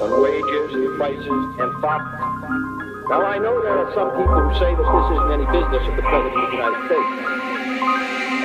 on wages, and prices, and profit. Now, I know there are some people who say that this isn't any business of the President of the United States.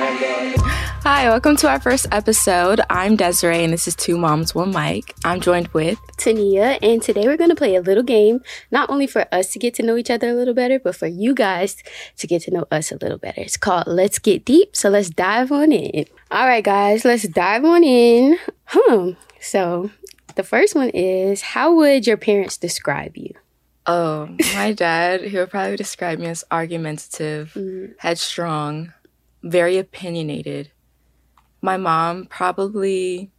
And, uh, Hi, welcome to our first episode. I'm Desiree, and this is Two Moms, One Mic. I'm joined with Tania, and today we're going to play a little game, not only for us to get to know each other a little better, but for you guys to get to know us a little better. It's called Let's Get Deep, so let's dive on in. All right, guys, let's dive on in. Hmm. So, the first one is How would your parents describe you? Oh, my dad, he would probably describe me as argumentative, Mm. headstrong, very opinionated. My mom probably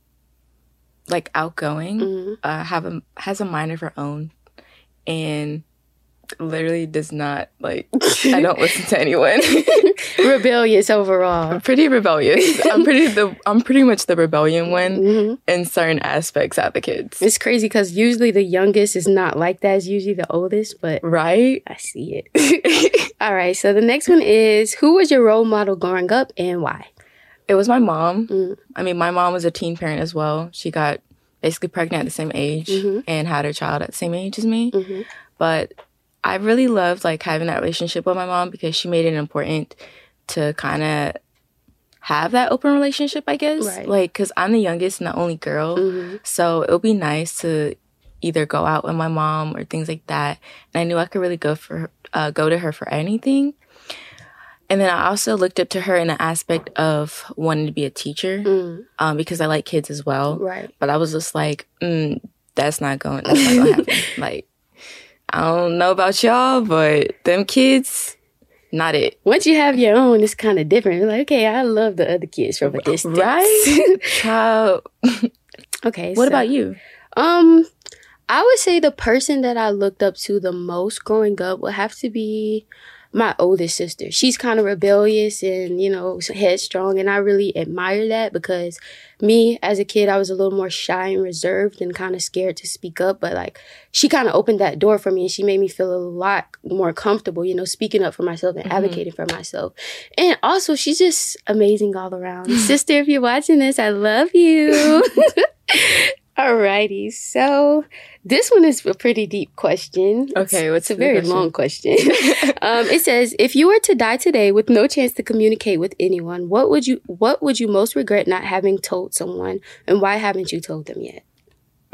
like outgoing, Mhm. uh, have a has a mind of her own, and literally does not like. I don't listen to anyone. Rebellious overall. I'm pretty rebellious. I'm pretty the I'm pretty much the rebellion one Mhm. in certain aspects of the kids. It's crazy because usually the youngest is not like that. It's usually the oldest, but Right? I see it. All right, so the next one is Who was your role model growing up and why? It was my mom. Mm. I mean, my mom was a teen parent as well. She got basically pregnant at the same age Mhm. and had her child at the same age as me. Mhm. But I really loved like having that relationship with my mom because she made it important to kind of have that open relationship, I guess. Right. Like, cause I'm the youngest and the only girl. Mhm. So it would be nice to either go out with my mom or things like that. And I knew I could really go for uh, go to her for anything. And then I also looked up to her in the aspect of wanting to be a teacher Mm, um, because I like kids as well. right. But I was just like, mm, that's not going. That's not going to happen. like, I don't know about y'all, but them kids, not it. Once you have your own, it's kind of different. You're like, okay, I love the other kids from a distance. Right? Child. okay. What so, about you? Um, I would say the person that I looked up to the most growing up would have to be my oldest sister. She's kind of rebellious and, you know, headstrong. And I really admire that because me as a kid, I was a little more shy and reserved and kind of scared to speak up. But like, she kind of opened that door for me and she made me feel a lot more comfortable, you know, speaking up for myself and Mhm. advocating for myself. And also, she's just amazing all around. Sister, if you're watching this, I love you. Alrighty, so this one is a pretty deep question. Okay, what's it's a very question? long question. um, it says, if you were to die today with no chance to communicate with anyone, what would you what would you most regret not having told someone, and why haven't you told them yet?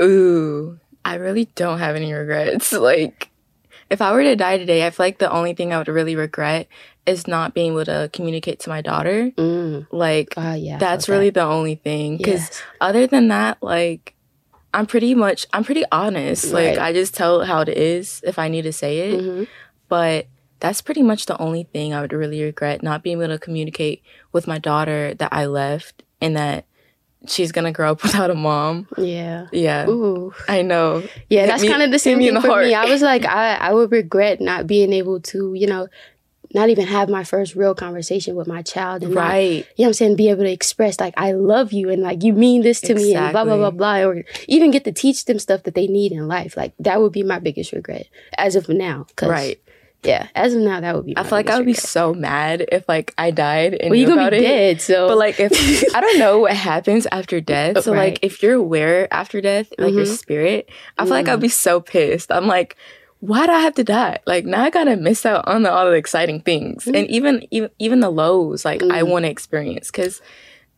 Ooh, I really don't have any regrets. Like, if I were to die today, I feel like the only thing I would really regret is not being able to communicate to my daughter. Mm. Like, Oh yeah, that's felt really the only thing. Because Yes. other than that, like, I'm pretty much, I'm pretty honest. Like, I just tell how it is if I need to say it. Mhm. But that's pretty much the only thing I would really regret not being able to communicate with my daughter that I left and that she's gonna grow up without a mom. Yeah. Yeah. Ooh. I know. Yeah, Hit that's kind of the same thing the for me. I was like, I, I would regret not being able to, you know, not even have my first real conversation with my child and Right. you know what I'm saying, be able to express like I love you and like you mean this to me and blah blah blah blah or even get to teach them stuff that they need in life. Like that would be my biggest regret as of now. Right. Yeah, as of now, that would be. I feel like I would be regret. so mad if like I died and Well, you're gonna about be it. dead, so. But like if I don't know what happens after death. So Right. like if you're aware after death, like your Mhm. spirit, I feel like Mm. I'd be so pissed. I'm like, why do I have to die? Like now I gotta miss out on the, all the exciting things. And even even even the lows, like I Mm. wanna experience because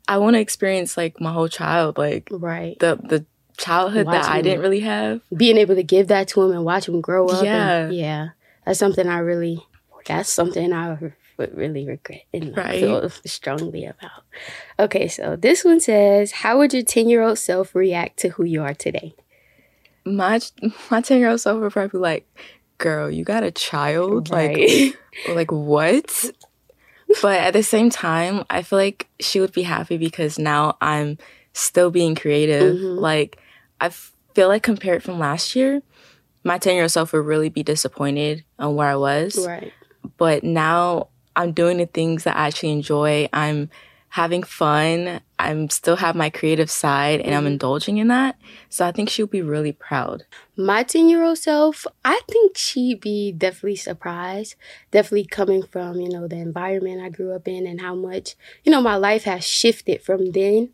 I wanna experience like my whole child, like right, the the childhood that I didn't really have. being able to give that to him and watch him grow up. Yeah. and- yeah, that's something I really. That's something I would really regret and Right. feel strongly about. Okay, so this one says, "How would your ten year old self react to who you are today?" My my ten year old self would probably be like, girl, you got a child? Like Right. like what but at the same time i feel like she would be happy because now i'm still being creative Mhm. like i feel like compared from last year my 10 year old self would really be disappointed on where i was right. but now i'm doing the things that i actually enjoy i'm having fun i'm still have my creative side and i'm Mhm. indulging in that so i think she'll be really proud My 10 year old self, I think she'd be definitely surprised. Definitely coming from, you know, the environment I grew up in and how much, you know, my life has shifted from then.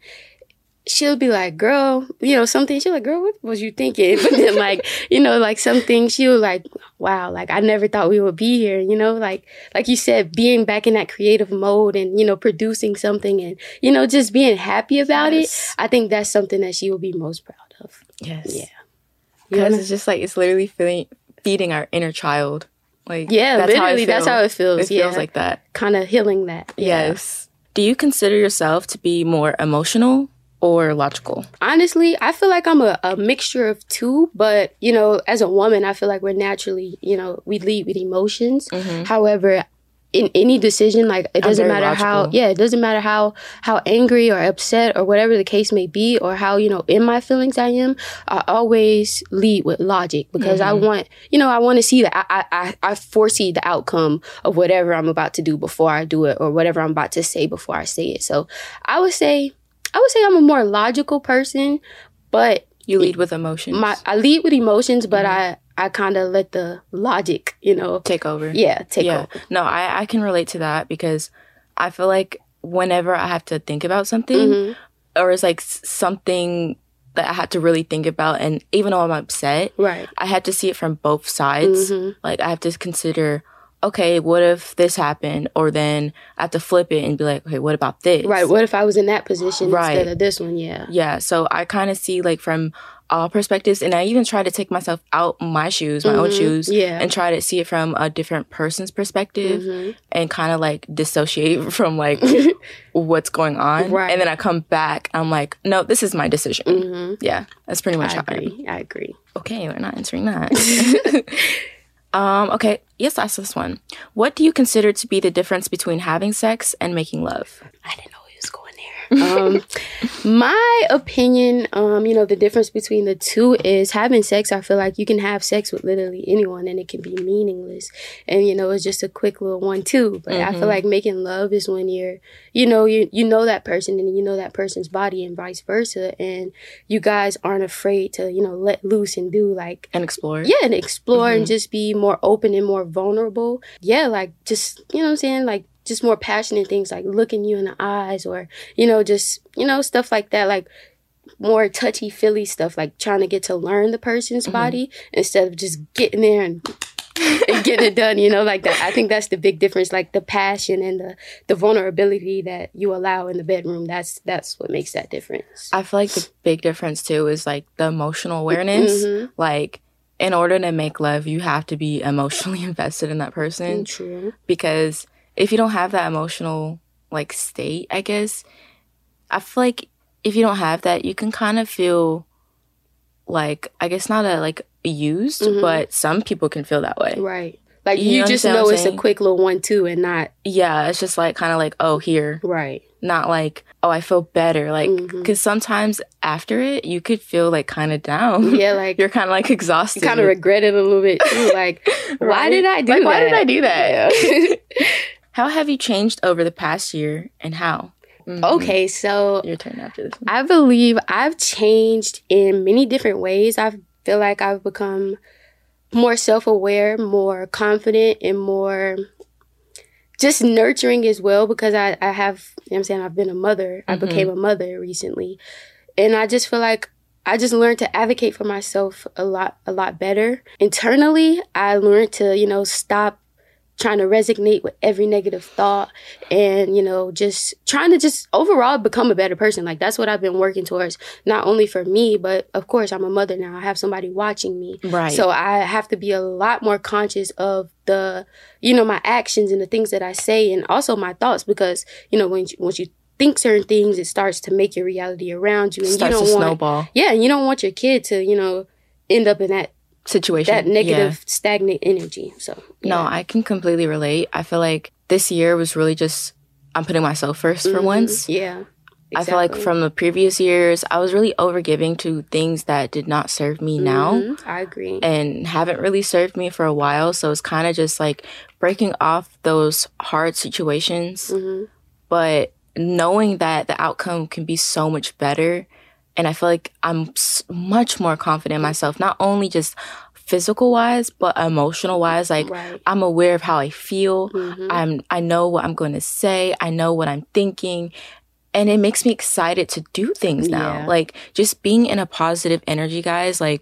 She'll be like, girl, you know, something. She'll like, girl, what was you thinking? But then like, you know, like something she'll like, wow, like I never thought we would be here, you know, like, like you said, being back in that creative mode and, you know, producing something and, you know, just being happy about Yes. it. I think that's something that she will be most proud of. Yes. Yeah. Because Yeah. it's just like it's literally feeling feeding our inner child. Like Yeah, that's how literally, that's how it feels. It feels like that. kind of healing that. Yeah. Yes. Do you consider yourself to be more emotional or logical? honestly, I feel like I'm a, a mixture of two, but you know, as a woman, I feel like we're naturally, you know, we lead with emotions. Mm-hmm. However, in any decision, like it doesn't matter how, yeah, it doesn't matter how how angry or upset or whatever the case may be, or how you know in my feelings I am. I always lead with logic because I mm-hmm. want, you know, I want to see that I I I foresee the outcome of whatever I'm about to do before I do it, or whatever I'm about to say before I say it. So I would say I would say I'm a more logical person, but You lead with emotions. my I lead with emotions, but I I kind of let the logic, you know, take over. yeah, take yeah. over. No, I, I can relate to that because I feel like whenever I have to think about something Mhm. or it's like something that I had to really think about and even though I'm upset, Right. I had to see it from both sides. Mhm. Like I have to consider, okay, what if this happened? Or then I have to flip it and be like, okay, what about this? Right. What if I was in that position Right. instead of this one? Yeah. Yeah. So I kind of see like from all perspectives and I even try to take myself out my shoes, my own Mhm. shoes. Yeah. And try to see it from a different person's perspective Mhm. and kind of like dissociate from like what's going on. Right. And then I come back, I'm like, no, this is my decision. Mhm. Yeah. That's pretty much I how I agree. I agree. Okay, we're not answering that. um, okay, yes, ask this one. What do you consider to be the difference between having sex and making love? I didn't know he was going there. Um, my opinion, um, you know, the difference between the two is having sex. I feel like you can have sex with literally anyone, and it can be meaningless, and you know, it's just a quick little one too. But I feel like making love is when you're, you know, you you know that person, and you know that person's body, and vice versa, and you guys aren't afraid to, you know, let loose and do like And explore? yeah and explore and just be more open and more vulnerable yeah like just you know what i'm saying like just more passionate things like looking you in the eyes or you know just you know stuff like that like more touchy feely stuff like trying to get to learn the person's body instead of just getting there and and getting it done you know like that. I think that's the big difference like the passion and the the vulnerability that you allow in the bedroom. That's that's what makes that difference. I feel like the big difference too is like the emotional awareness. Mhm. Like, in order to make love, you have to be emotionally invested in that person true. because if you don't have that emotional like state, I guess, I feel like if you don't have that, you can kind of feel like I guess not a like used, Mhm. but some people can feel that way. Right. Like You you, just know it's a quick little one two and not Yeah, it's just like kind of like oh here, right. not like oh I feel better, like Mhm. because sometimes after it you could feel like kind of down. Yeah, like You're kind of like exhausted. kind of regret it a little bit too. Like, why did I do Like, that? why did I do that? Yeah. How have you changed over the past year and how? Mhm. okay, so Your turn after this. One. I believe I've changed in many different ways. I feel like I've become more self aware, more confident, and more just nurturing as well because I, I have, you know what I'm saying, I've been a mother. I Mhm. became a mother recently. And I just feel like I just learned to advocate for myself a lot, a lot better. Internally, I learned to, you know, stop trying to resonate with every negative thought and you know just trying to just overall become a better person. Like that's what i've been working towards not only for me but of course i'm a mother now. I have somebody watching me. Right. so i have to be a lot more conscious of the you know my actions and the things that i say and also my thoughts because you know when you, once you think certain things it starts to make your reality around you and starts you to don't want snowball. Yeah and you don't want your kid to you know end up in that situation. that negative stagnant energy so Yeah. No. I can completely relate. I feel like this year was really just I'm putting myself 1st for Mhm. once. yeah I feel like from the previous years, I was really overgiving to things that did not serve me now Mhm. I agree. and haven't really served me for a while. So it's kind of just like breaking off those hard situations, hmm but knowing that the outcome can be so much better. And I feel like I'm much more confident in myself, not only just physical wise, but emotional wise. Like Right. I'm aware of how I feel. Mhm. I'm I know what I'm going to say. I know what I'm thinking. and it makes me excited to do things now. Yeah. Like just being in a positive energy, guys, like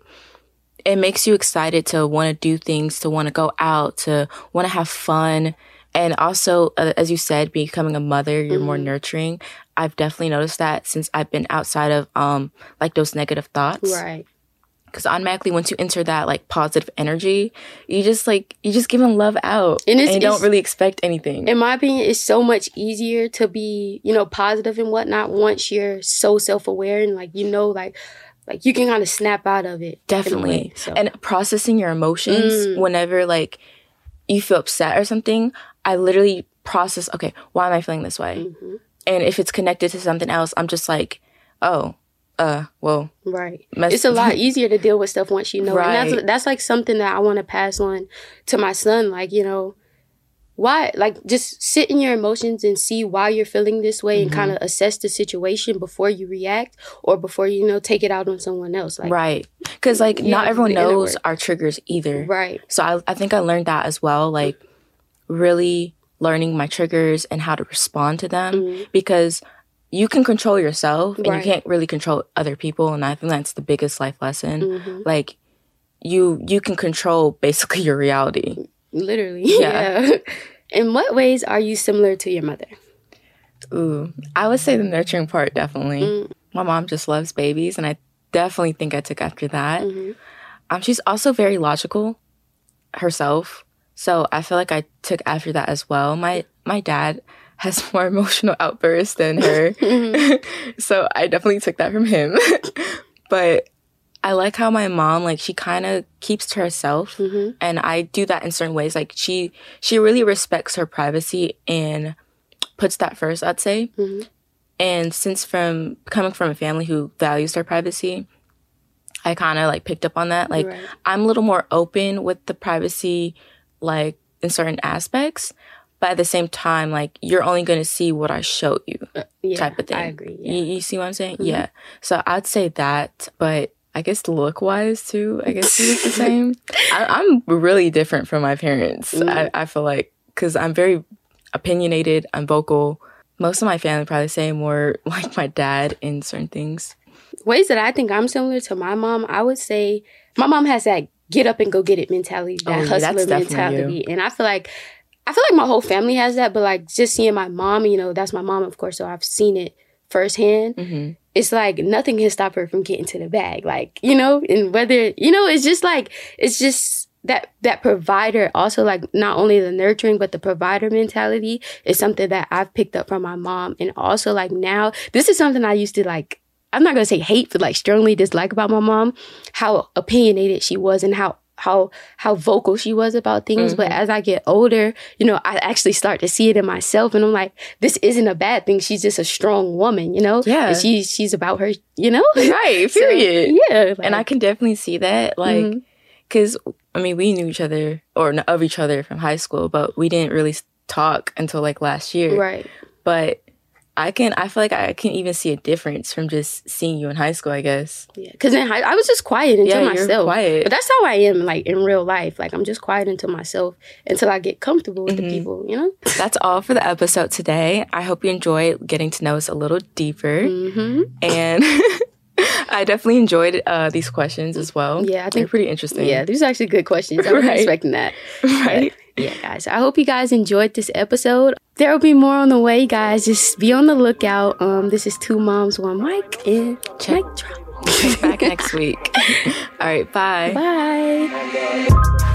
it makes you excited to want to do things, to want to go out, to want to have fun. And also, uh, as you said, becoming a mother, you're more nurturing. I've definitely noticed that since I've been outside of um like those negative thoughts. Right. Because automatically, once you enter that like positive energy, you just like you just giving love out, And and, you don't really expect anything. in my opinion, it's so much easier to be, you know, positive and whatnot once you're so self aware and like you know, like like you can kind of snap out of it. Definitely. way, so. And processing your emotions Mm. whenever like you feel upset or something, I literally process, okay, why am I feeling this way? Mm-hmm. And if it's connected to something else, I'm just like, oh, uh, well, Right. it's a lot easier to deal with stuff once you know. And Right. that's that's like something that I want to pass on to my son. Like, you know, why like just sit in your emotions and see why you're feeling this way and Mm-hmm. kind of assess the situation before you react or before you know take it out on someone else. Like right. Because like not everyone knows our triggers either. right. So I, I think I learned that as well. Like really learning my triggers and how to respond to them because you can control yourself and Mm-hmm. Right. you can't really control other people. And I think that's the biggest life lesson. Mm-hmm. Like you, you can control basically your reality. Literally. Yeah. Yeah. in what ways are you similar to your mother? Ooh, I would say the nurturing part definitely. Mm. My mom just loves babies, and I definitely think I took after that. Mm-hmm. Um, she's also very logical herself, so I feel like I took after that as well. My my dad has more emotional outbursts than her, Mm-hmm. so I definitely took that from him. but I like how my mom like she kind of keeps to herself, Mm-hmm. and I do that in certain ways. Like she she really respects her privacy and puts that first. I'd say. Mhm. And since from coming from a family who values their privacy, I kind of like picked up on that. Like Right. I'm a little more open with the privacy, like in certain aspects, but at the same time, like you're only going to see what I show you, Yeah, type of thing. I agree. You, Yeah. Mm-hmm. you see what I'm saying? Yeah. So I'd say that, but I guess look wise too. I guess it's the same. I, I'm really different from my parents. Mm. I, I feel like because I'm very opinionated. I'm vocal. Most of my family probably say more like my dad in certain things. ways that I think I'm similar to my mom, I would say my mom has that get up and go get it mentality, Oh, that yeah, hustler mentality. And I feel like I feel like my whole family has that, but like just seeing my mom, you know, that's my mom, of course, so I've seen it firsthand. hmm It's like nothing can stop her from getting to the bag. Like, you know, and whether, you know, it's just like it's just that that provider also like not only the nurturing but the provider mentality is something that I've picked up from my mom and also like now this is something I used to like I'm not gonna say hate but like strongly dislike about my mom how opinionated she was and how how how vocal she was about things but Mm-hmm. as I get older you know I actually start to see it in myself and I'm like this isn't a bad thing she's just a strong woman you know Yeah. and she's she's about her you know Right. So, Period. yeah and I can definitely see that, like, Mhm. because I mean, we knew each other or of each other from high school, but we didn't really talk until like last year. right But I can, I feel like I can even see a difference from just seeing you in high school. I guess. Yeah, because I, I was just quiet until Yeah, myself. quiet. But that's how I am, like in real life. Like I'm just quiet until myself until I get comfortable with Mm-hmm. the people. You know. That's all for the episode today. I hope you enjoyed getting to know us a little deeper, hmm and I definitely enjoyed uh, these questions as well. Yeah, I they're think- pretty interesting. Yeah, these are actually good questions. I wasn't Right. expecting that. right. But, yeah, guys. I hope you guys enjoyed this episode. There will be more on the way, guys. Just be on the lookout. Um, this is two moms, one mic, and Check. mic drop. Back next week. All right. Bye. Bye.